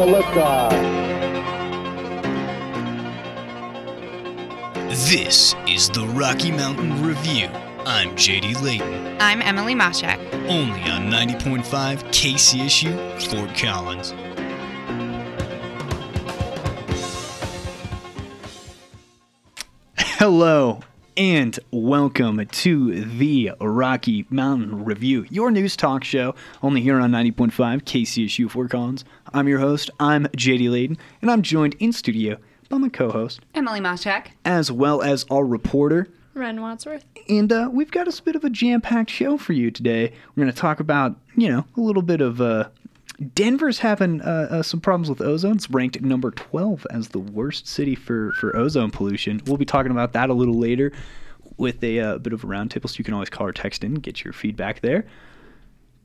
for liftoff. This is the Rocky Mountain Review. I'm JD Layton, I'm Emily Mashak. only on 90.5 KCSU Fort Collins. Hello and welcome to the Rocky Mountain Review, your news talk show, only here on 90.5 KCSU Fort Collins. I'm your host, I'm JD Layton, and I'm joined in studio by my co host, Emily Mashak. as well as our reporter. Ren Wadsworth. And uh, we've got a bit of a jam packed show for you today. We're going to talk about, you know, a little bit of. Uh, Denver's having uh, uh, some problems with ozone. It's ranked number 12 as the worst city for, for ozone pollution. We'll be talking about that a little later with a uh, bit of a roundtable, so you can always call or text in, get your feedback there.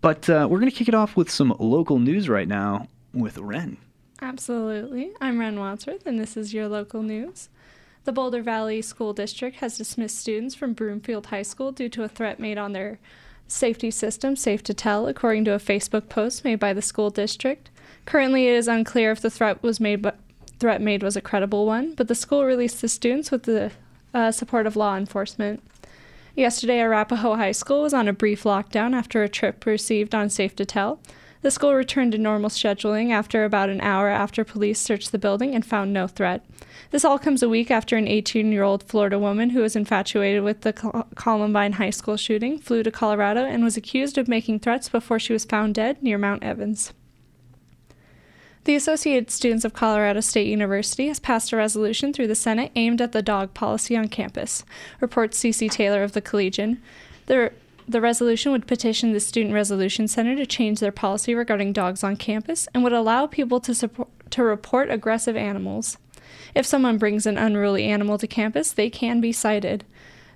But uh, we're going to kick it off with some local news right now with Ren. Absolutely. I'm Ren Wadsworth, and this is your local news. The Boulder Valley School District has dismissed students from Broomfield High School due to a threat made on their safety system, Safe to Tell, according to a Facebook post made by the school district. Currently, it is unclear if the threat was made, but threat made was a credible one, but the school released the students with the uh, support of law enforcement. Yesterday, Arapahoe High School was on a brief lockdown after a trip received on Safe to Tell. The school returned to normal scheduling after about an hour after police searched the building and found no threat. This all comes a week after an 18 year old Florida woman who was infatuated with the Col- Columbine High School shooting flew to Colorado and was accused of making threats before she was found dead near Mount Evans. The Associated Students of Colorado State University has passed a resolution through the Senate aimed at the dog policy on campus, reports C.C. Taylor of the Collegian. The, the resolution would petition the Student Resolution Center to change their policy regarding dogs on campus and would allow people to, support, to report aggressive animals. If someone brings an unruly animal to campus, they can be cited.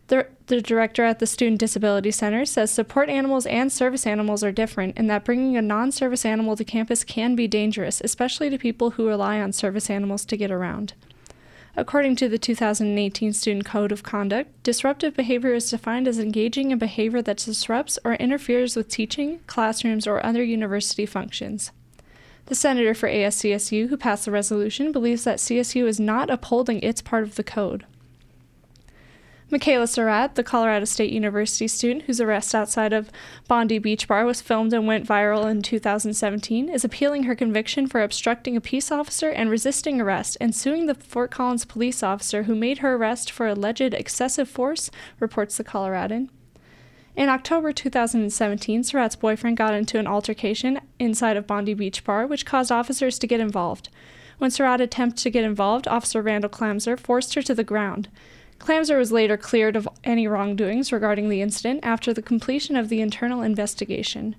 The, the director at the Student Disability Center says support animals and service animals are different, and that bringing a non service animal to campus can be dangerous, especially to people who rely on service animals to get around. According to the 2018 Student Code of Conduct, disruptive behavior is defined as engaging in behavior that disrupts or interferes with teaching, classrooms, or other university functions. The senator for ASCSU who passed the resolution believes that CSU is not upholding its part of the code. Michaela Surratt, the Colorado State University student whose arrest outside of Bondi Beach Bar was filmed and went viral in 2017, is appealing her conviction for obstructing a peace officer and resisting arrest and suing the Fort Collins police officer who made her arrest for alleged excessive force, reports the Coloradoan. In October 2017, Surratt's boyfriend got into an altercation inside of Bondi Beach Bar, which caused officers to get involved. When Surratt attempted to get involved, Officer Randall Clamser forced her to the ground. Clamser was later cleared of any wrongdoings regarding the incident after the completion of the internal investigation.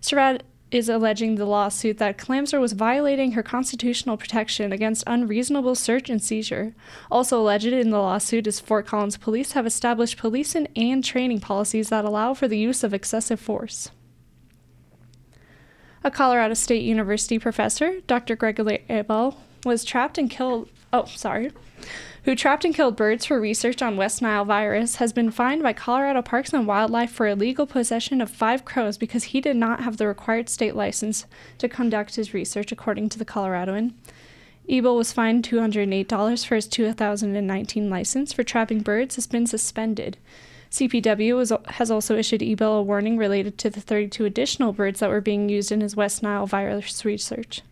Surratt is alleging the lawsuit that Clamser was violating her constitutional protection against unreasonable search and seizure. Also alleged in the lawsuit is Fort Collins police have established policing and, training policies that allow for the use of excessive force. A Colorado State University professor, Dr. Gregory Ebel, was trapped and killed. Oh, sorry who trapped and killed birds for research on West Nile virus, has been fined by Colorado Parks and Wildlife for illegal possession of five crows because he did not have the required state license to conduct his research, according to the Coloradoan. Ebel was fined $208 for his 2019 license for trapping birds has been suspended. CPW was, has also issued Ebel a warning related to the 32 additional birds that were being used in his West Nile virus research.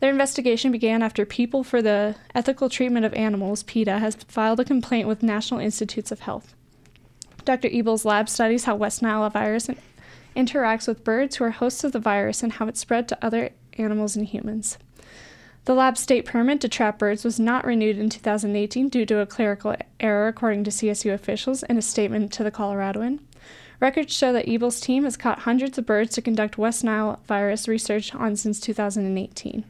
Their investigation began after People for the Ethical Treatment of Animals, PETA, has filed a complaint with National Institutes of Health. Dr. Ebel's lab studies how West Nile virus interacts with birds who are hosts of the virus and how it spread to other animals and humans. The lab's state permit to trap birds was not renewed in 2018 due to a clerical error, according to CSU officials in a statement to the Coloradoan. Records show that Ebel's team has caught hundreds of birds to conduct West Nile virus research on since 2018.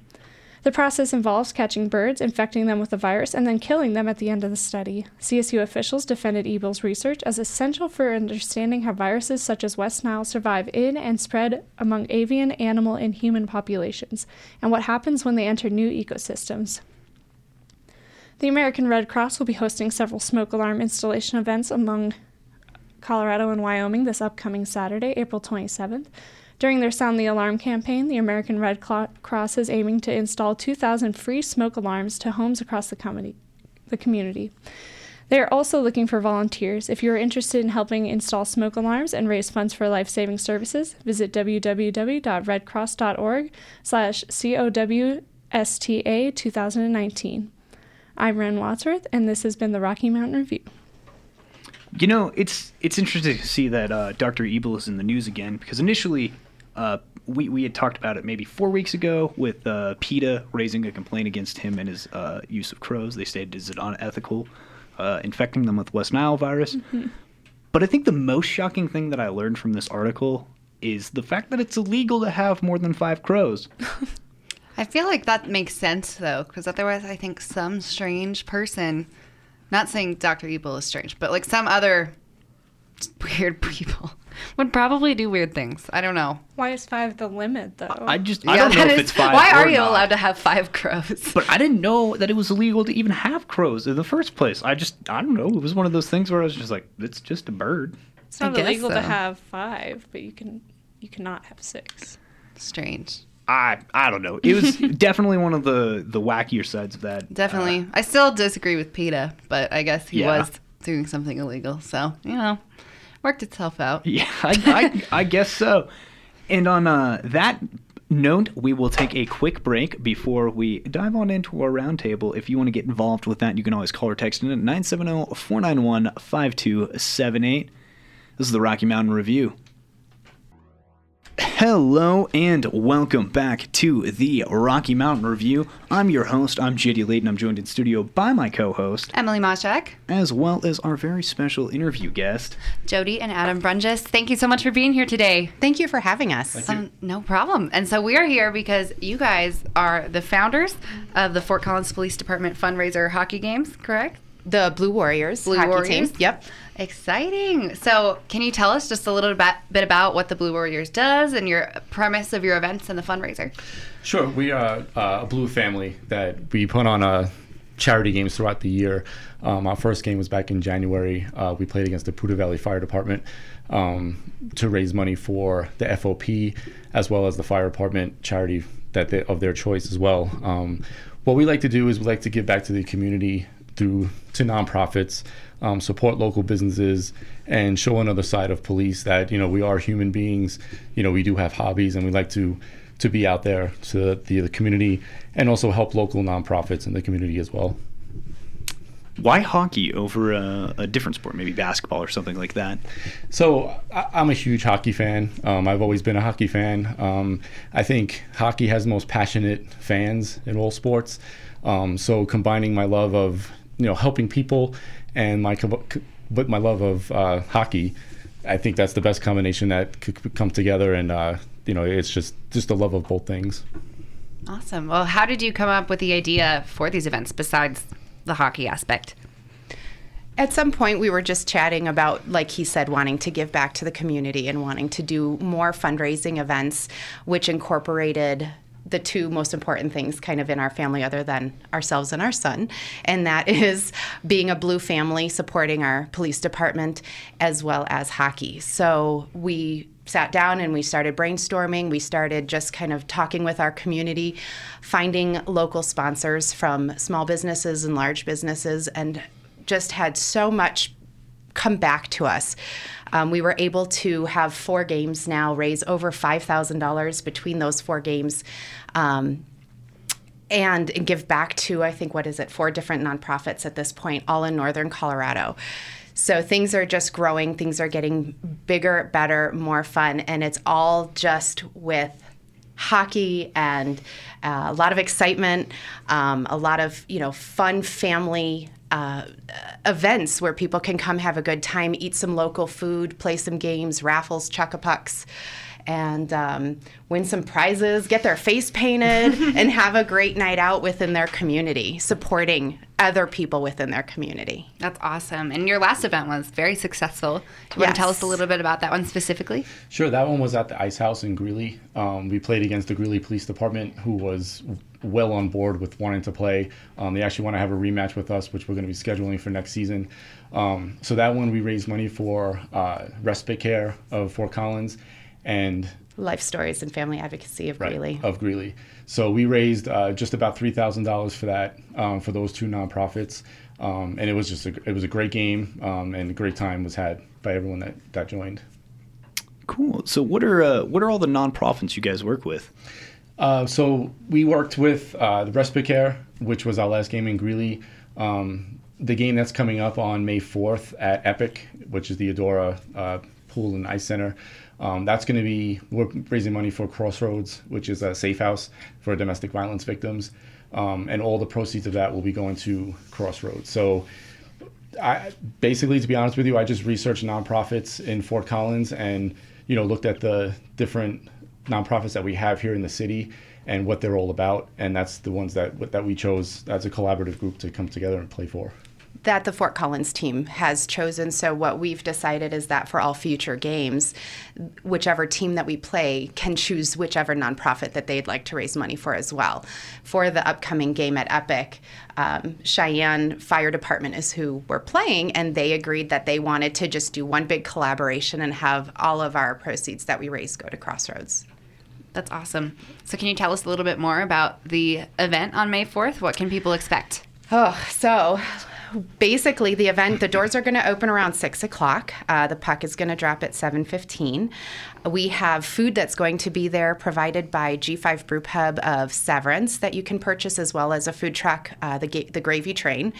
The process involves catching birds, infecting them with the virus, and then killing them at the end of the study. CSU officials defended Ebel's research as essential for understanding how viruses such as West Nile survive in and spread among avian, animal, and human populations, and what happens when they enter new ecosystems. The American Red Cross will be hosting several smoke alarm installation events among Colorado and Wyoming this upcoming Saturday, April 27th. During their Sound the Alarm campaign, the American Red Cross is aiming to install 2,000 free smoke alarms to homes across the, com- the community. They are also looking for volunteers. If you are interested in helping install smoke alarms and raise funds for life-saving services, visit www.redcross.org slash COWSTA 2019. I'm Ren Wadsworth, and this has been the Rocky Mountain Review. You know, it's it's interesting to see that uh, Dr. Ebel is in the news again because initially uh, we, we had talked about it maybe four weeks ago with uh, PETA raising a complaint against him and his uh, use of crows. They stated is it unethical, uh, infecting them with West Nile virus. Mm-hmm. But I think the most shocking thing that I learned from this article is the fact that it's illegal to have more than five crows. I feel like that makes sense though, because otherwise, I think some strange person, not saying Dr. Ebel is strange, but like some other weird people would probably do weird things. I don't know. Why is five the limit, though? I just I don't know if it's five. Why are you not. allowed to have five crows? But I didn't know that it was illegal to even have crows in the first place. I just I don't know. It was one of those things where I was just like, it's just a bird. It's not illegal so. to have five, but you can you cannot have six. Strange. I I don't know. It was definitely one of the the wackier sides of that. Definitely. Uh, I still disagree with PETA, but I guess he yeah. was doing something illegal. So, you know, worked itself out. Yeah, I, I, I guess so. And on uh, that note, we will take a quick break before we dive on into our roundtable. If you want to get involved with that, you can always call or text in at 970 491 5278. This is the Rocky Mountain Review. Hello and welcome back to the Rocky Mountain Review. I'm your host, I'm JD Layton. I'm joined in studio by my co-host, Emily Moshak, as well as our very special interview guest, Jody and Adam Brunges. Thank you so much for being here today. Thank you for having us. Um, no problem. And so we are here because you guys are the founders of the Fort Collins Police Department fundraiser hockey games, correct? The Blue Warriors Blue hockey Warriors. team. Yep. Exciting. So, can you tell us just a little bit about what the Blue Warriors does and your premise of your events and the fundraiser? Sure. We are uh, a blue family that we put on a charity games throughout the year. Um, our first game was back in January. Uh, we played against the Poudre Valley Fire Department um, to raise money for the FOP as well as the fire department charity that they, of their choice as well. Um, what we like to do is we like to give back to the community through to nonprofits um, support local businesses, and show another side of police that you know we are human beings. You know we do have hobbies, and we like to to be out there to the, the community and also help local nonprofits in the community as well. Why hockey over a, a, different sport, maybe basketball or something like that? So I, am a huge hockey fan. Um, I've always been a hockey fan. Um, I think hockey has the most passionate fans in all sports. Um, so combining my love of you know helping people and my but my love of uh, hockey, I think that's the best combination that could come together. And uh, you know, it's just just the love of both things. Awesome. Well, how did you come up with the idea for these events besides the hockey aspect? At some point, we were just chatting about, like he said, wanting to give back to the community and wanting to do more fundraising events, which incorporated the two most important things kind of in our family other than ourselves and our son. And that is being a blue family supporting our police department as well as hockey. So we sat down and we started brainstorming. We started just kind of talking with our community finding local sponsors from small businesses and large businesses and just had so much come back to us um, we were able to have four games now raise over $5,000 between those four games. Um, and give back to, I think, what is it, four different nonprofits at this point, all in northern Colorado. So things are just growing, things are getting bigger, better, more fun, and it's all just with hockey and uh, a lot of excitement, um, a lot of you know fun family uh, events where people can come have a good time, eat some local food, play some games, raffles, chuck a pucks and um, win some prizes, get their face painted, and have a great night out within their community, supporting other people within their community. That's awesome. And your last event was very successful. Do you yes. want to tell us a little bit about that one specifically? Sure. That one was at the Ice House in Greeley. Um, we played against the Greeley Police Department, who was well on board with wanting to play. Um, they actually want to have a rematch with us, which we're going to be scheduling for next season. Um, so that one we raised money for uh, respite care of Fort Collins and Life Stories and Family Advocacy of Greeley. of Greeley. So we raised uh, just about three thousand dollars for that um, for those two nonprofits, um, and it was just a, it was a great game um, and a great time was had by everyone that that joined. Cool. So what are uh, what are all the nonprofits you guys work with? Uh, so we worked with uh, the Respite Care, which was our last game in Greeley. Um, the game that's coming up on May 4th at Epic, which is the Edora uh, Pool and Ice Center. Um, that's going to be we're raising money for Crossroads, which is a safe house for domestic violence victims, um, and all the proceeds of that will be going to Crossroads. So, I basically, to be honest with you, I just researched nonprofits in Fort Collins and you know looked at the different nonprofits that we have here in the city and what they're all about, and that's the ones that that we chose as a collaborative group to come together and play for that the Fort Collins team has chosen. So, what we've decided is that for all future games, whichever team that we play can choose whichever nonprofit that they'd like to raise money for as well. For the upcoming game at Epic, um, Cheyenne Fire Department is who we're playing, and they agreed that they wanted to just do one big collaboration and have all of our proceeds that we raise go to Crossroads. That's awesome. So, can you tell us a little bit more about the event on May 4th? What can people expect? Oh, so basically the event the doors are going to open around six o'clock. Uh, the puck is going to drop at 7.15 we have food that's going to be there provided by g5 brew pub of severance that you can purchase as well as a food truck uh, the, the gravy train.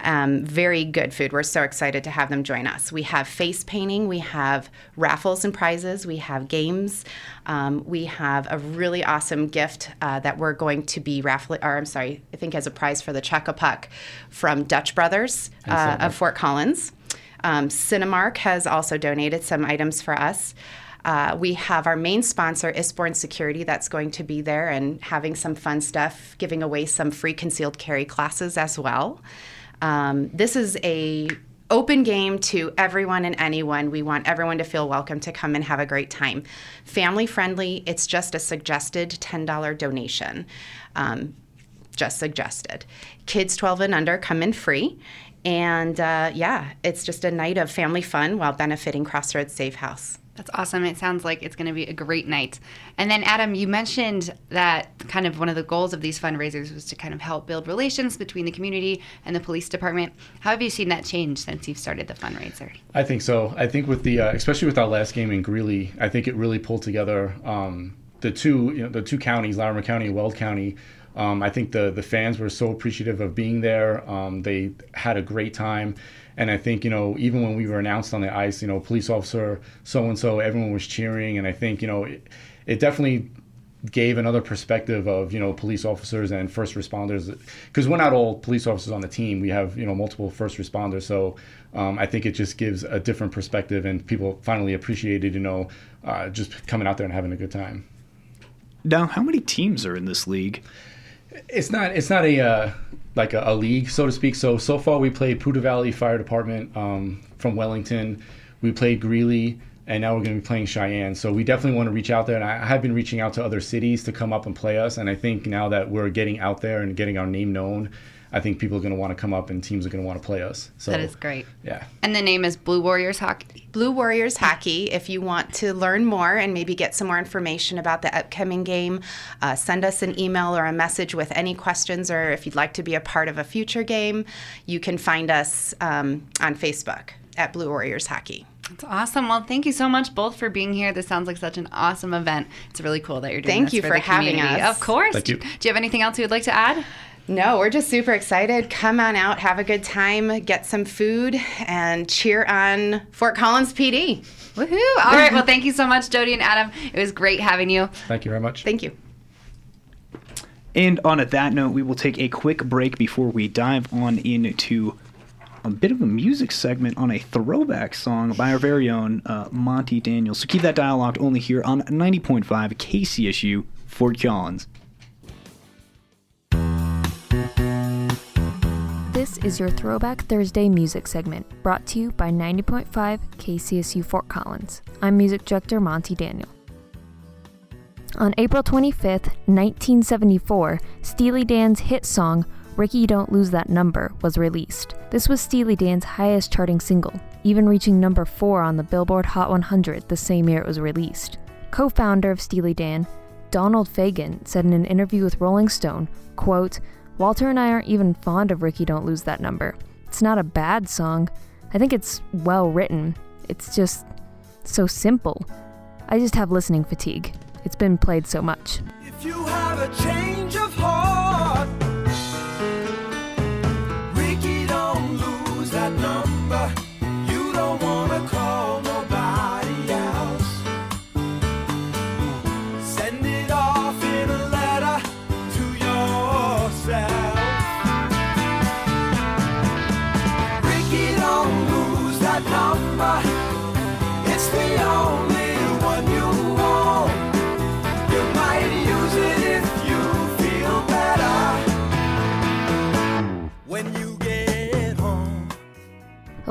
Um, very good food. We're so excited to have them join us. We have face painting. We have raffles and prizes. We have games um, we have a really awesome gift uh, that we're going to be raffling or i'm sorry i think as a prize for the chuck a puck from dutch brothers Brothers uh, of Fort Collins. Um, Cinemark has also donated some items for us. Uh, we have our main sponsor, Isborn Security, that's going to be there and having some fun stuff, giving away some free concealed carry classes as well. Um, this is a open game to everyone and anyone. We want everyone to feel welcome to come and have a great time. Family friendly, it's just a suggested $10 donation. Um, just suggested. Kids 12 and under come in free. And uh, yeah, it's just a night of family fun while benefiting Crossroads Safe House. That's awesome. It sounds like it's going to be a great night. And then, Adam, you mentioned that kind of one of the goals of these fundraisers was to kind of help build relations between the community and the police department. How have you seen that change since you've started the fundraiser? I think so. I think with the, uh, especially with our last game in Greeley, I think it really pulled together um, the two, you know, the two counties, Larimer County and Weld County, um, I think the the fans were so appreciative of being there. Um, they had a great time, and I think you know even when we were announced on the ice, you know, police officer so and so, everyone was cheering, and I think you know it, it definitely gave another perspective of you know police officers and first responders. Because we're not all police officers on the team. We have you know multiple first responders. So um, i think it just gives a different perspective and people finally appreciated you know uh, just coming out there and having a good time. Now how many teams are in this league? It's not. It's not a uh, like a, a, league, so to speak. So so far, we played Poudre Valley Fire Department um, from Wellington. We played Greeley, and now we're going to be playing Cheyenne. So we definitely want to reach out there, and I have been reaching out to other cities to come up and play us. And I think now that we're getting out there and getting our name known, I think people are going to want to come up and teams are going to want to play us. So that is great. Yeah. And the name is Blue Warriors Hockey. Blue Warriors Hockey. If you want to learn more and maybe get some more information about the upcoming game, uh, send us an email or a message with any questions, or if you'd like to be a part of a future game, you can find us um, on Facebook at Blue Warriors Hockey. That's awesome. Well, thank you so much both for being here. This sounds like such an awesome event. It's really cool that you're doing this. thank you for, for having community. us. Of course. Thank you. Do you have anything else you would like to add? No, we're just super excited. Come on out, have a good time, get some food, and cheer on Fort Collins PD. Woohoo! All right. Well, thank you so much, Jody and Adam. It was great having you. Thank you very much. Thank you. And on that note, we will take a quick break before we dive on into a bit of a music segment on a throwback song by our very own uh, Monty Daniels. So keep that dial locked only here on 90.5 KCSU Fort Collins. This is your Throwback Thursday music segment, brought to you by 90.5 KCSU Fort Collins. I'm music director Monty Daniel. On April 25th, 1974, Steely Dan's hit song Rikki Don't Lose That Number was released. This was Steely Dan's highest charting single, even reaching number 4 on the Billboard Hot 100 the same year it was released. Co founder of Steely Dan, Donald Fagen, said in an interview with Rolling Stone, quote, Walter and I aren't even fond of Rikki Don't Lose That Number. It's not a bad song. I think it's well written. It's just so simple. I just have listening fatigue. It's been played so much.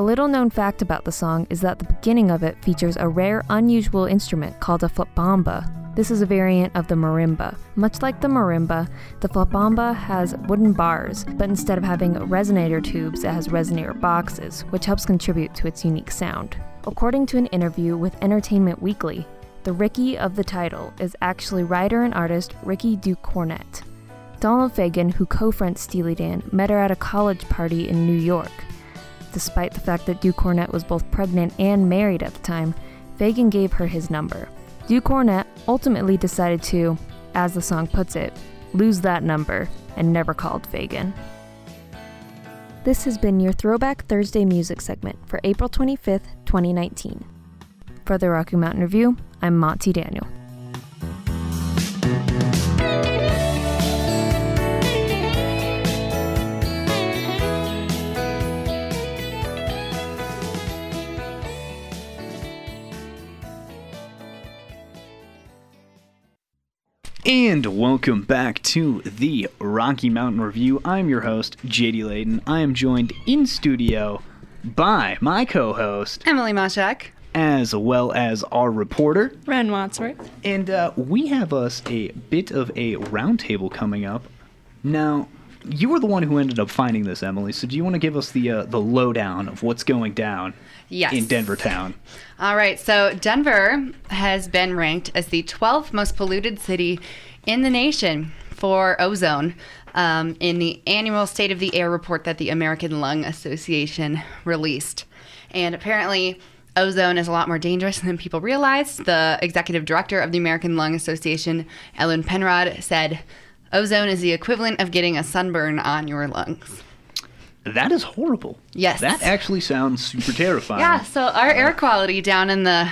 A little known fact about the song is that the beginning of it features a rare, unusual instrument called a flapamba. This is a variant of the marimba. Much like the marimba, the flapamba has wooden bars, but instead of having resonator tubes, it has resonator boxes, which helps contribute to its unique sound. According to an interview with Entertainment Weekly, the Rikki of the title is actually writer and artist Rikki Ducornet. Donald Fagen, who co fronts Steely Dan, met her at a college party in New York. Despite the fact that Ducornet was both pregnant and married at the time, Fagen gave her his number. Ducornet ultimately decided to, as the song puts it, lose that number and never called Fagen. This has been your Throwback Thursday music segment for April 25th, 2019. For the Rocky Mountain Review, I'm Monty Daniel. And welcome back to the Rocky Mountain Review. I'm your host, JD Layton. I am joined in studio by my co host, Emily Mashak. as well as our reporter. Ren Wadsworth. And uh, we have us a bit of a roundtable coming up. Now, you were the one who ended up finding this, Emily. So do you want to give us the uh, the lowdown of what's going down Yes. in Denver town? All right, so Denver has been ranked as the 12th most polluted city in the nation for ozone um, in the annual State of the Air report that the American Lung Association released. And apparently, ozone is a lot more dangerous than people realize. The executive director of the American Lung Association, Ellen Penrod, said, Ozone is the equivalent of getting a sunburn on your lungs. That is horrible. Yes. That actually sounds super terrifying. Yeah, so our air quality down in the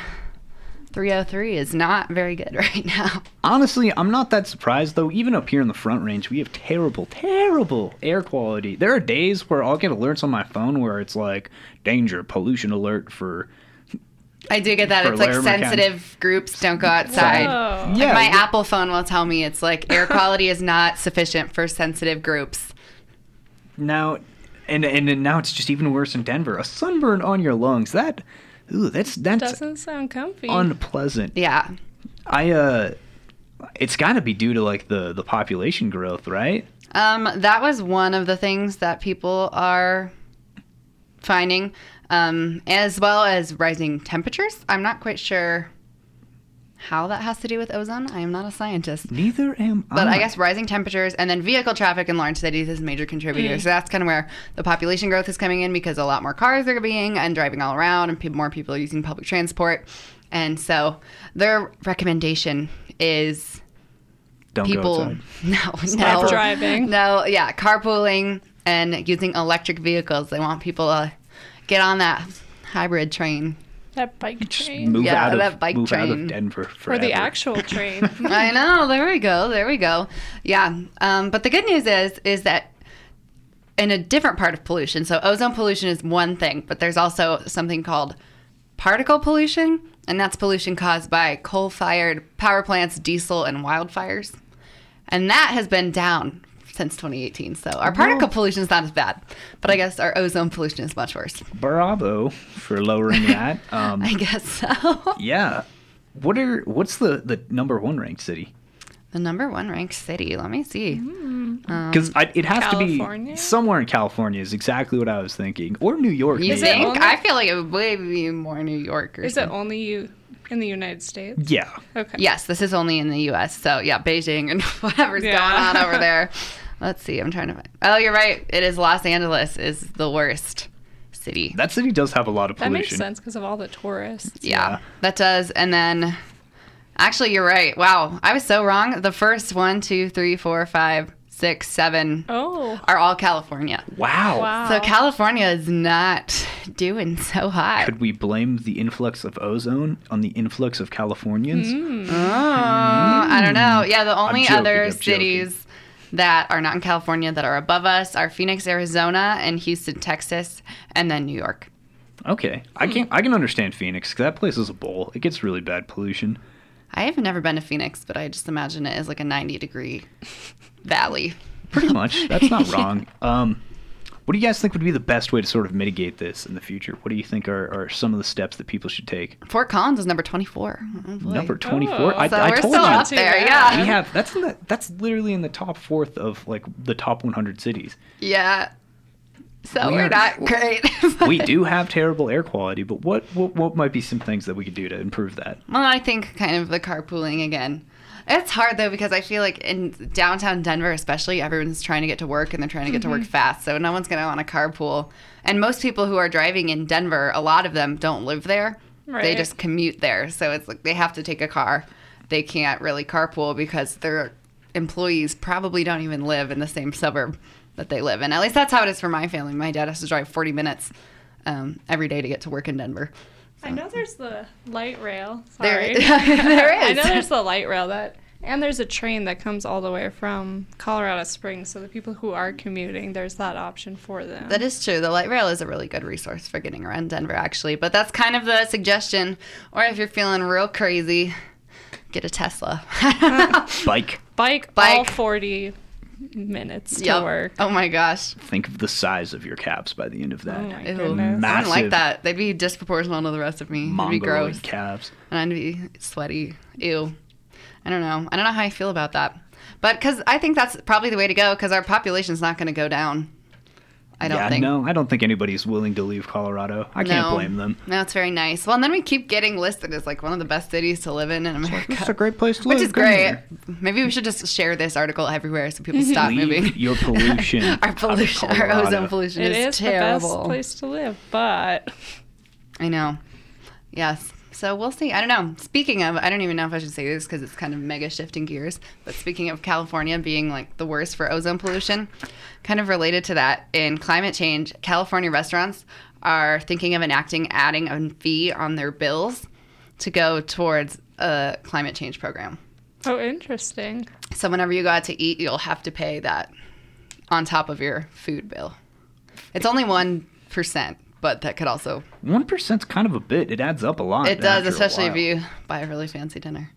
303 is not very good right now. Honestly, I'm not that surprised though. Even up here in the front range, we have terrible, terrible air quality. There are days where I'll get alerts on my phone where it's like danger, pollution alert for. I do get that. It's like Larimer County. sensitive groups don't go outside. Whoa. Like Yeah, my th- Apple phone will tell me it's like air quality is not sufficient for sensitive groups. Now, and and now it's just even worse in Denver. A sunburn on your lungs. That, ooh, that's that Doesn't sound comfy. unpleasant. Yeah. I uh, it's got to be due to like the the population growth, right? Um, that was one of the things that people are finding, um, as well as rising temperatures. I'm not quite sure how that has to do with ozone. I am not a scientist. Neither am I. But I guess rising temperatures and then vehicle traffic in large cities is a major contributor. So that's kind of where the population growth is coming in because a lot more cars are being and driving all around, and pe- more people are using public transport. And so their recommendation is don't go people outside. no Stop no driving. no yeah carpooling and using electric vehicles. They want people to get on that hybrid train. that bike train. move Yeah, out of that bike move out train. of Denver Or forever. the actual train. I know. There we go. There we go. Yeah. Um, but the good news is, is that in a different part of pollution. So ozone pollution is one thing, but there's also something called particle pollution, and that's pollution caused by coal-fired power plants, diesel, and wildfires. And that has been down since 2018. So our particle pollution is not as bad, but I guess our ozone pollution is much worse. Bravo for lowering that. Um, I guess so. yeah. What are what's the the number one ranked city? the number one ranked city. Let me see. Because it has to be somewhere in California. Is exactly what I was thinking, or New York. You maybe. think? only- I feel like it would be more New York or Is it only you in the United States? Yeah. Okay. Yes, this is only in the U.S. So yeah, Beijing and whatever's Yeah. going on over there. Let's see. I'm trying to. Find. Oh, you're right. It is Los Angeles is the worst city. That city does have a lot of pollution. That pollution. makes sense because of all the tourists. yeah, yeah. that does. And then, actually, you're right. Wow, I was so wrong. The first one, two, three, four, five, six, seven Oh. are all California. Wow. Wow. So California is not doing so hot. Could we blame the influx of ozone on the influx of Californians? Hmm. Oh, I don't know. Yeah, the only joking, other I'm joking. cities that are not in California that are above us are Phoenix, Arizona, and Houston, Texas, and then New York. Okay, I can I can understand Phoenix 'cause that place is a bowl. It gets really bad pollution. I have never been to Phoenix, but I just imagine it as like a 90 degree valley. Pretty much. That's not wrong. Um, what do you guys think would be the best way to sort of mitigate this in the future? What do you think are, are some of the steps that people should take? Fort Collins is number 24. Oh. Number twenty four. Oh. I, So I we're told still you. up there, yeah. We have that's in the, that's literally in the top fourth of like the top 100 cities. Yeah. So We we are are- not great. we do have terrible air quality, but what, what what might be some things that we could do to improve that? Well, I think kind of the carpooling again. It's hard though because I feel like in downtown Denver, especially, everyone's trying to get to work and they're trying to get to work fast. So no one's going to want to carpool. And most people who are driving in Denver, a lot of them don't live there. They just commute there. So it's like they have to take a car. They can't really carpool because their employees probably don't even live in the same suburb that they live in. At least that's how it is for my family. My dad has to drive 40 minutes um, every day to get to work in Denver. I know there's the light rail. There, Sorry. there I know there's the light rail that, and there's a train that comes all the way from Colorado Springs. So the people who are commuting, there's that option for them. That is true. The light rail is a really good resource for getting around Denver, actually. But that's kind of the suggestion. Or if you're feeling real crazy, get a Tesla. Bike. Bike. bike, all Bike. 40 minutes to work. Oh my gosh. Think of the size of your calves by the end of that. Oh my Ew. I Massive. don't like that. They'd be disproportional to the rest of me. It'd be gross. calves. And I'd be sweaty. Ew. I don't know. I don't know how I feel about that. But because I think that's probably the way to go because our population's not going to go down. I don't yeah, think. no, I don't think anybody's willing to leave Colorado. I can't No. blame them. No, it's very nice. Well, and then we keep getting listed as like one of the best cities to live in in America. It's a great place to Which live. is great. here. Maybe we should just share this article everywhere so people mm-hmm. stop Leave moving. your pollution. our out of pollution, our ozone pollution It is, is the terrible. best place to live, but I know. Yes. So we'll see. I don't know. Speaking of, I don't even know if I should say this because it's kind of mega shifting gears. But speaking of California being like the worst for ozone pollution, kind of related to that, in climate change, California restaurants are thinking of enacting adding a fee on their bills to go towards a climate change program. oh, interesting. So whenever you go out to eat, you'll have to pay that on top of your food bill. It's only one percent, but that could also One percent's kind of a bit. It adds up a lot. it does, especially if you buy a really fancy dinner.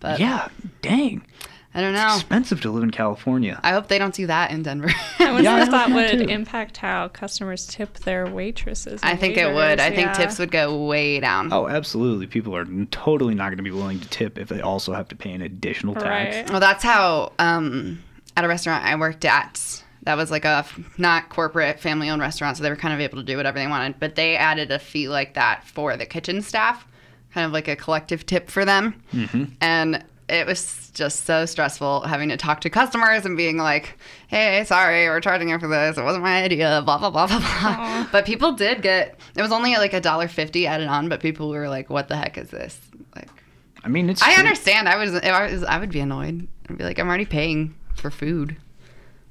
But Yeah, dang. I don't know. Expensive to live in California. I hope they don't do that in Denver. I wonder Yeah, I if that would too. impact how customers tip their waitresses. I and think it would. I waiters, think tips would go way down. Oh, absolutely. People are totally not going to be willing to tip if they also have to pay an additional tax. Right. Well, that's how um, at a restaurant I worked at. That was like a not corporate family owned restaurant, so they were kind of able to do whatever they wanted. But they added a fee like that for the kitchen staff, kind of like a collective tip for them. Mm-hmm. And it was just so stressful having to talk to customers and being like, "Hey, sorry, we're charging you for this. It wasn't my idea." Blah blah blah blah blah. But people did get. It was only like a dollar fifty added on, but people were like, "What the heck is this?" Like. I mean, it's. I true. understand. I was, I was, I would be annoyed. I'd be like, I'm already paying for food.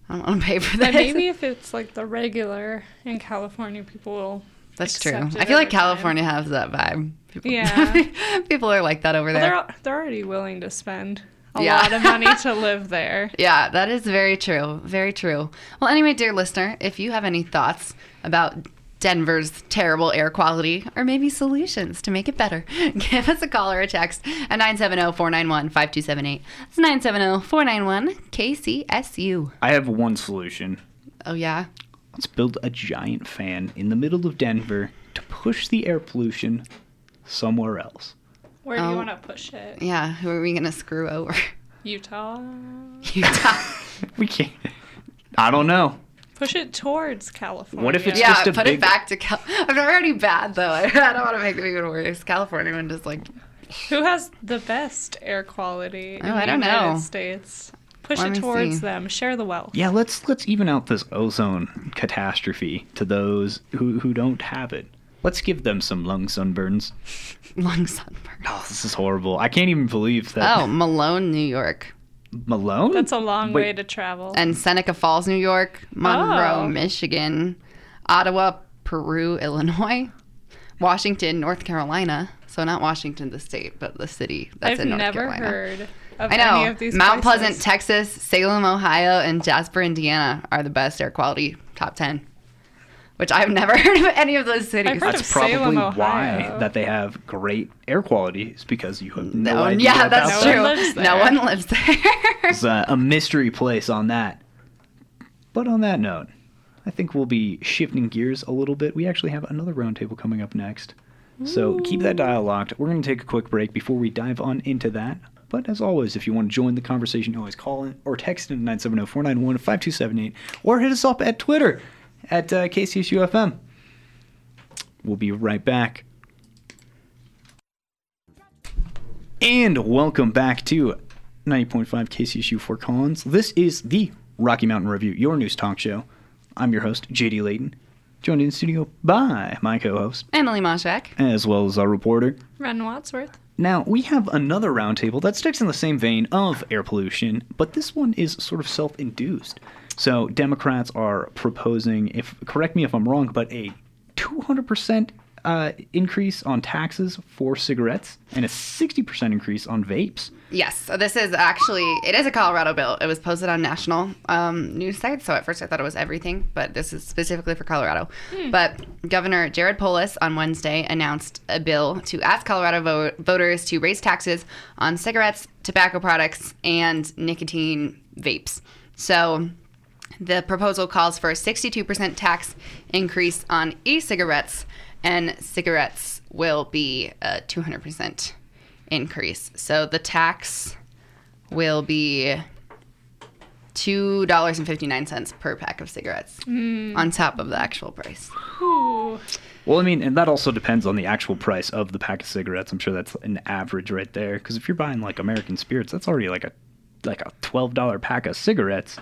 I don't want to pay for that. Maybe if it's like the regular in California, people will. that's true. I feel like over time. California has that vibe. People, Yeah. people are like that over Well, there. they're they're already willing to spend a Yeah. lot of money to live there. Yeah, that is very true. Very true. Well, anyway, dear listener, if you have any thoughts about Denver's terrible air quality or maybe solutions to make it better, give us a call or a text at 970 491 5278. It's 970 491 KCSU. I have one solution. Oh, yeah. Let's build a giant fan in the middle of Denver to push the air pollution somewhere else. Where do Oh. you want to push it? Yeah, who are we going to screw over? Utah. Utah. We can't. I don't know. Push it towards California. What if it's yeah, just a put big- it back to Cal. I'm already bad though. I don't want to make it even worse. California one just like Who has the best air quality oh, in Oh, I the don't United know. States? Push Let it towards see. them. Share the wealth. Yeah, let's let's even out this ozone catastrophe to those who who don't have it. Let's give them some lung sunburns. Lung sunburn. Oh, this is horrible. I can't even believe that. Oh, Malone, New York. Malone. That's a long Wait, way to travel. And Seneca Falls, New York. Monroe, Oh. Michigan. Ottawa, Peru, Illinois. Washington, North Carolina. So not Washington, the state, but the city that's I've in North never Carolina. heard of I any know. of these Mount places. Pleasant, Texas, Salem, Ohio, and Jasper, Indiana are the best air quality top 10. Which I've never heard of any of those cities. I've heard That's of Salem, probably why that they have great air quality is because you have no, no, idea. yeah, about that's No that. one true. No one lives there. it's a, a mystery place on that. But on that note, I think we'll be shifting gears a little bit. We actually have another roundtable coming up next. So keep that dial locked. We're going to take a quick break before we dive on into that. But as always, if you want to join the conversation, you always call in or text in 970 491 5278 or hit us up at Twitter at uh, KCSUFM. We'll be right back. And welcome back to 90.5 KCSU Fort Collins. This is the Rocky Mountain Review, your news talk show. I'm your host, JD Layton, joined in studio by my co host, Emily Moshak. as well as our reporter. Ren Wadsworth. Now, we have another roundtable that sticks in the same vein of air pollution, but this one is sort of self induced. So, Democrats are proposing, if correct me if I'm wrong, but a 200% uh, increase on taxes for cigarettes and a 60% increase on vapes. Yes, so this is actually it is a Colorado bill. It was posted on national um, news sites, so at first I thought it was everything, but this is specifically for Colorado. But Governor Jared Polis on Wednesday announced a bill to ask Colorado vo- voters to raise taxes on cigarettes, tobacco products, and nicotine vapes. So the proposal calls for a 62% tax increase on e-cigarettes, and cigarettes will be a 200% increase. So the tax will be $2.59 per pack of cigarettes hmm. on top of the actual price. Ooh. Well, I mean, and that also depends on the actual price of the pack of cigarettes. I'm sure that's an average right there. Because if you're buying like American Spirits, that's already like a like a twelve dollar pack of cigarettes,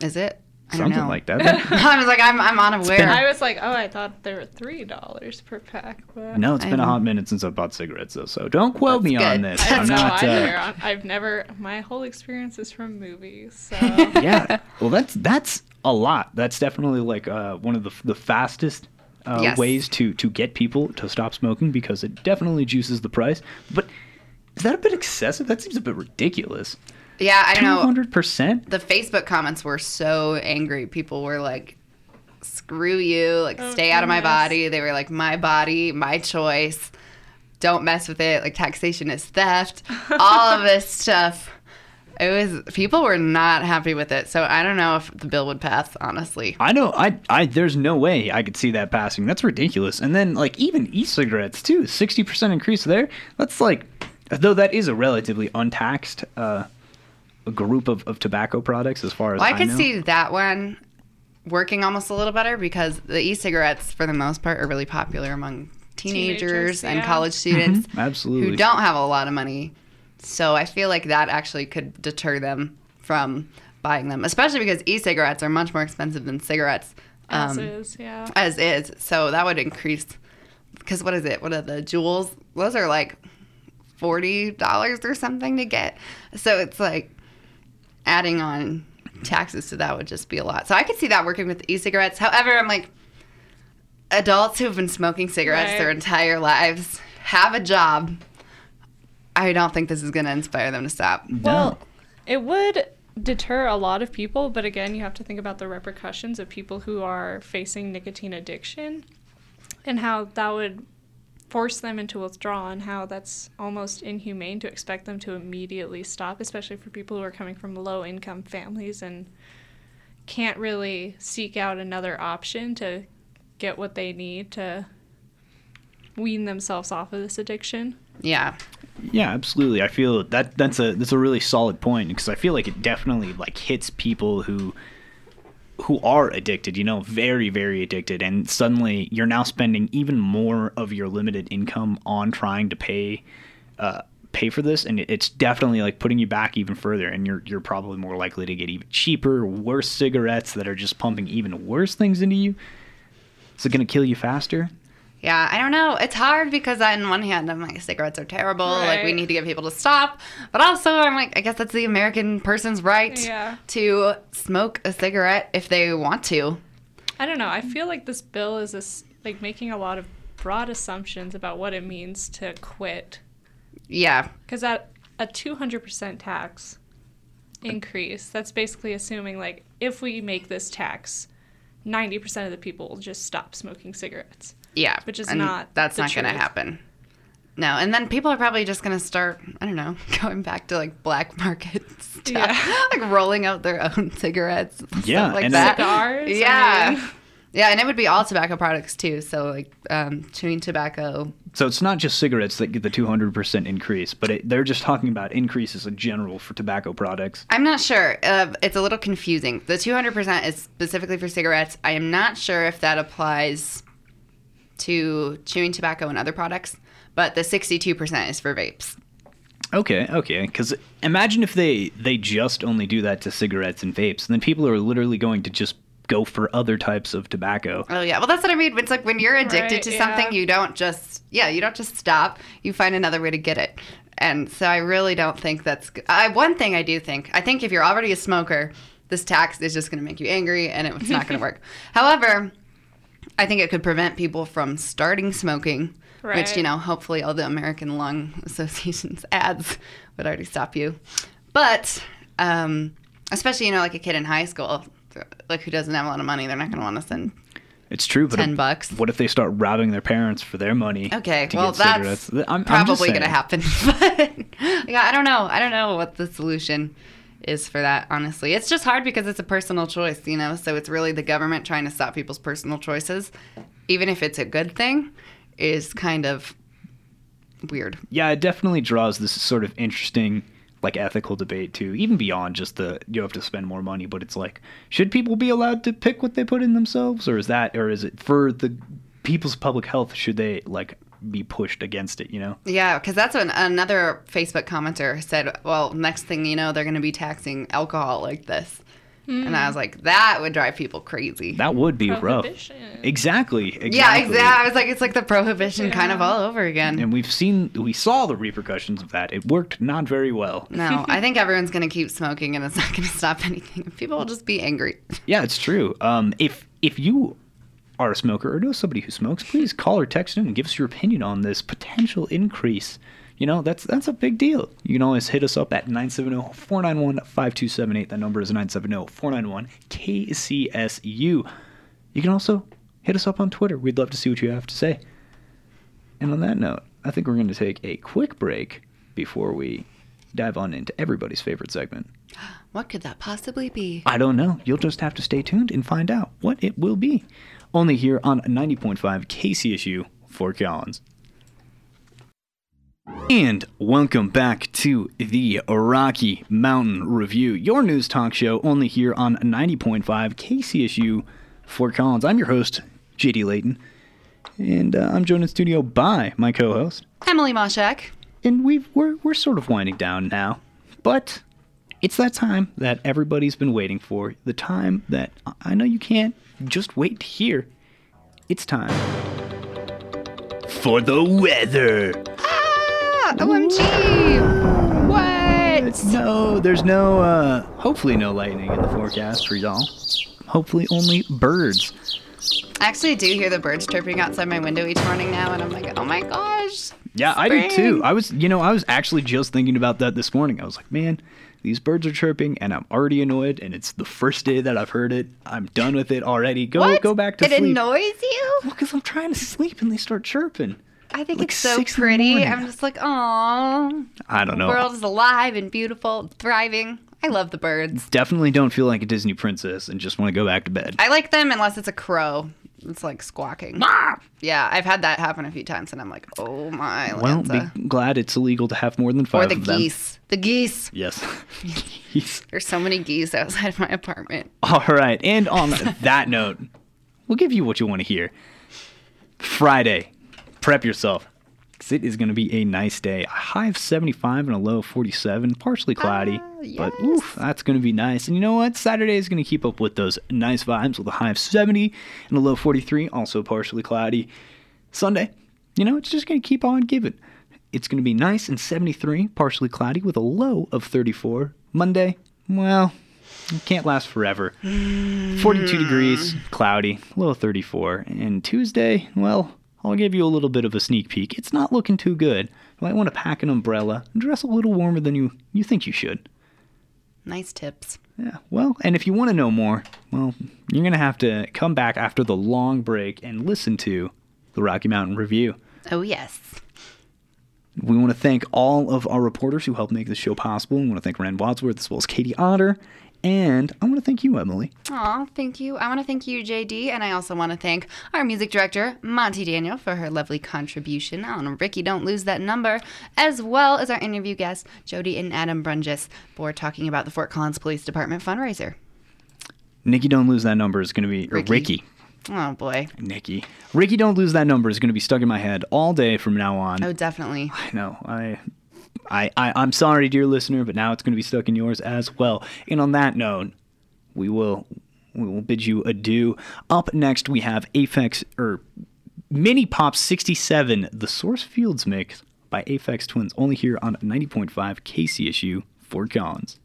Is it? I don't something know. like that. I was like, I'm, I'm unaware. I was like, oh, I thought they were three dollars per pack. But no, it's been a I'm- hot minute since I bought cigarettes, though. So don't quote me on this. I I'm don't know not. either. Uh, I've never. My whole experience is from movies. So yeah. Well, that's that's a lot. That's definitely like uh, one of the the fastest. Uh, Yes. ways to to get people to stop smoking because it definitely juices the price. But is that a bit excessive? That seems a bit ridiculous. Yeah, I don't know. hundred percent. the Facebook comments were so angry. People were like, "Screw you! Like, Oh, stay out of my goodness. body." They were like, "My body, my choice. Don't mess with it. Like, taxation is theft. All of this stuff." It was people were not happy with it. So I don't know if the bill would pass. Honestly, I know. I, I. There's no way I could see that passing. That's ridiculous. And then like even e-cigarettes too, sixty percent increase there. That's like, though that is a relatively untaxed uh, a group of, of tobacco products as far as well, I I could know. see that one working almost a little better because the e-cigarettes, for the most part, are really popular among teenagers, Teenagers, and yeah. college students. Absolutely. who don't have a lot of money. So I feel like that actually could deter them from buying them, especially because e-cigarettes are much more expensive than cigarettes as um, is, yeah. as is. So that would increase. Because what is it? What are the Juuls? Those are like forty dollars or something to get. So it's like adding on taxes to that would just be a lot. So I could see that working with e-cigarettes. However, I'm like adults who have been smoking cigarettes their entire lives have a job. I don't think this is going to inspire them to stop. Well, it would deter a lot of people, but again, you have to think about the repercussions of people who are facing nicotine addiction and how that would force them into withdrawal and how that's almost inhumane to expect them to immediately stop, especially for people who are coming from low income families and can't really seek out another option to get what they need to wean themselves off of this addiction. Yeah. Yeah, absolutely. I feel that that's a that's a really solid point because I feel like it definitely like hits people who who are addicted, you know, very very addicted and suddenly you're now spending even more of your limited income on trying to pay uh, pay for this, and it's definitely like putting you back even further, and you're you're probably more likely to get even cheaper, worse cigarettes that are just pumping even worse things into you. Is it going to kill you faster? Yeah, I don't know. It's hard because on one hand, I'm like, cigarettes are terrible. Like, we need to get people to stop. But also, I'm like, I guess that's the American person's right Yeah. to smoke a cigarette if they want to. I don't know. I feel like this bill is this, like making a lot of broad assumptions about what it means to quit. Yeah. Because at a 200% tax increase, that's basically assuming like if we make this tax, 90% of the people will just stop smoking cigarettes. Yeah. Which is and not That's the not going to happen. No. And then people are probably just going to start, I don't know, going back to like black market stuff. Yeah. like rolling out their own cigarettes. Yeah, Stuff like and that. Cigars, I Yeah. mean. Yeah. And it would be all tobacco products too. So like um, chewing tobacco, So it's not just cigarettes that get the 200% increase, but it, they're just talking about increases in general for tobacco products. I'm not sure. Uh, it's a little confusing. The 200% is specifically for cigarettes. I am not sure if that applies to chewing tobacco and other products, but the 62% is for vapes. Okay, okay. Because imagine if they they just only do that to cigarettes and vapes, then people are literally going to just go for other types of tobacco. Oh yeah, well that's what I mean. It's like when you're addicted Right, to yeah. something, you don't just yeah, you don't just stop. You find another way to get it. And so I really don't think that's. I, one thing I do think, I think if you're already a smoker, this tax is just going to make you angry, and it's not going to work. However, I think it could prevent people from starting smoking, which you know, hopefully all the American Lung Association's ads would already stop you. But um, especially you know, like a kid in high school, like who doesn't have a lot of money, they're not going to want to send It's true, but 10 if- bucks. What if they start robbing their parents for their money? Okay, to well get that's cigarettes? I'm, I'm probably going to happen. But yeah, I don't know. I don't know what the solution is for that. Honestly, it's just hard because it's a personal choice, you know. So it's really the government trying to stop people's personal choices, even if it's a good thing, is kind of weird. Yeah, it definitely draws this sort of interesting, like ethical debate too, even beyond just the you have to spend more money. But it's like, should people be allowed to pick what they put in themselves, or is that, or is it for the people's public health? Should they like be pushed against it? You know? Yeah, because that's when another Facebook commenter said, "Well, next thing you know, they're going to be taxing alcohol like this," and I was like, "That would drive people crazy." That would be rough. Prohibition. Exactly. exactly. yeah, exactly. I was like, it's like the prohibition kind of all over again. And we've seen, we saw the repercussions of that. It worked not very well. No, I think everyone's going to keep smoking and it's not going to stop anything. People will just be angry. Yeah, it's true. Um, if if you are a smoker or know somebody who smokes, please call or text in and give us your opinion on this potential increase. You know, that's that's a big deal. You can always hit us up at 970-491-5278. That number is 970-491-KCSU. You can also hit us up on Twitter. We'd love to see what you have to say. And on that note, I think we're going to take a quick break before we dive on into everybody's favorite segment. What could that possibly be? I don't know. You'll just have to stay tuned and find out what it will be. Only here on 90.5 KCSU Fort Collins. And welcome back to the Rocky Mountain Review, your news talk show, only here on 90.5 KCSU Fort Collins. I'm your host, JD Layton, and uh, I'm joined in studio by my co host. Emily Moshak. And we've, we're, we're sort of winding down now, but it's that time that everybody's been waiting for. The time that I know you can't just wait to hear. It's time for the weather. Ah, OMG! What? No, there's no, uh, hopefully no lightning in the forecast for y'all. Hopefully only birds. I actually do hear the birds chirping outside my window each morning now, and I'm like, oh my gosh. Yeah, I do too. I was, you know, I was actually just thinking about that this morning. I was like, man, these birds are chirping, and I'm already annoyed. And it's the first day that I've heard it. I'm done with it already. Go, What? go back to it sleep. It annoys you? Well, because I'm trying to sleep and they start chirping. I think Like it's so six in the pretty. I'm just like, oh, I don't know. the world is alive and beautiful, thriving. I love the birds. Definitely don't feel like a Disney princess and just want to go back to bed. I like them unless it's a crow. It's like squawking. Yeah, I've had that happen a few times, and I'm like, oh my, well, Lanza. be glad it's illegal to have more than five or the of them. geese. The geese. Yes. Geese. There's so many geese outside of my apartment. All right. And on that note, we'll give you what you want to hear. Friday. Prep yourself. 'Cause it is going to be a nice day. A high of 75 and a low of 47, partially cloudy, ah, but oof, that's going to be nice. And you know what? Saturday is going to keep up with those nice vibes with a high of 70 and a low of 43, also partially cloudy. Sunday, you know, it's just going to keep on giving. It's going to be nice and 73, partially cloudy with a low of 34. Monday, well, it can't last forever. Mm. 42 degrees, cloudy, low of 34. And Tuesday, well, I'll give you a little bit of a sneak peek. It's not looking too good. You might want to pack an umbrella and dress a little warmer than you, you think you should. Nice tips. Yeah, well, and if you want to know more, well, you're going to have to come back after the long break and listen to the Rocky Mountain Review. Oh, yes. We want to thank all of our reporters who helped make this show possible. We want to thank Rand Wadsworth as well as Katie Otter. And I want to thank you, Emily. Aw, thank you. I want to thank you, JD, and I also want to thank our music director, Monty Daniel, for her lovely contribution on Rikki Don't Lose That Number, as well as our interview guests, Jody and Adam Brungis, for talking about the Fort Collins Police Department fundraiser. Nikki, don't lose that number is going to be Rikki. Rikki. Oh, boy. Nikki. Rikki, don't lose that number is going to be stuck in my head all day from now on. Oh, definitely. I know. I, I, I, I'm sorry, dear listener, but now it's going to be stuck in yours as well. And on that note, we will, we will bid you adieu. Up next, we have Aphex or er, Mini Pop 67, the Source Fields mix by Aphex Twins, only here on 90.5 KCSU Fort Collins.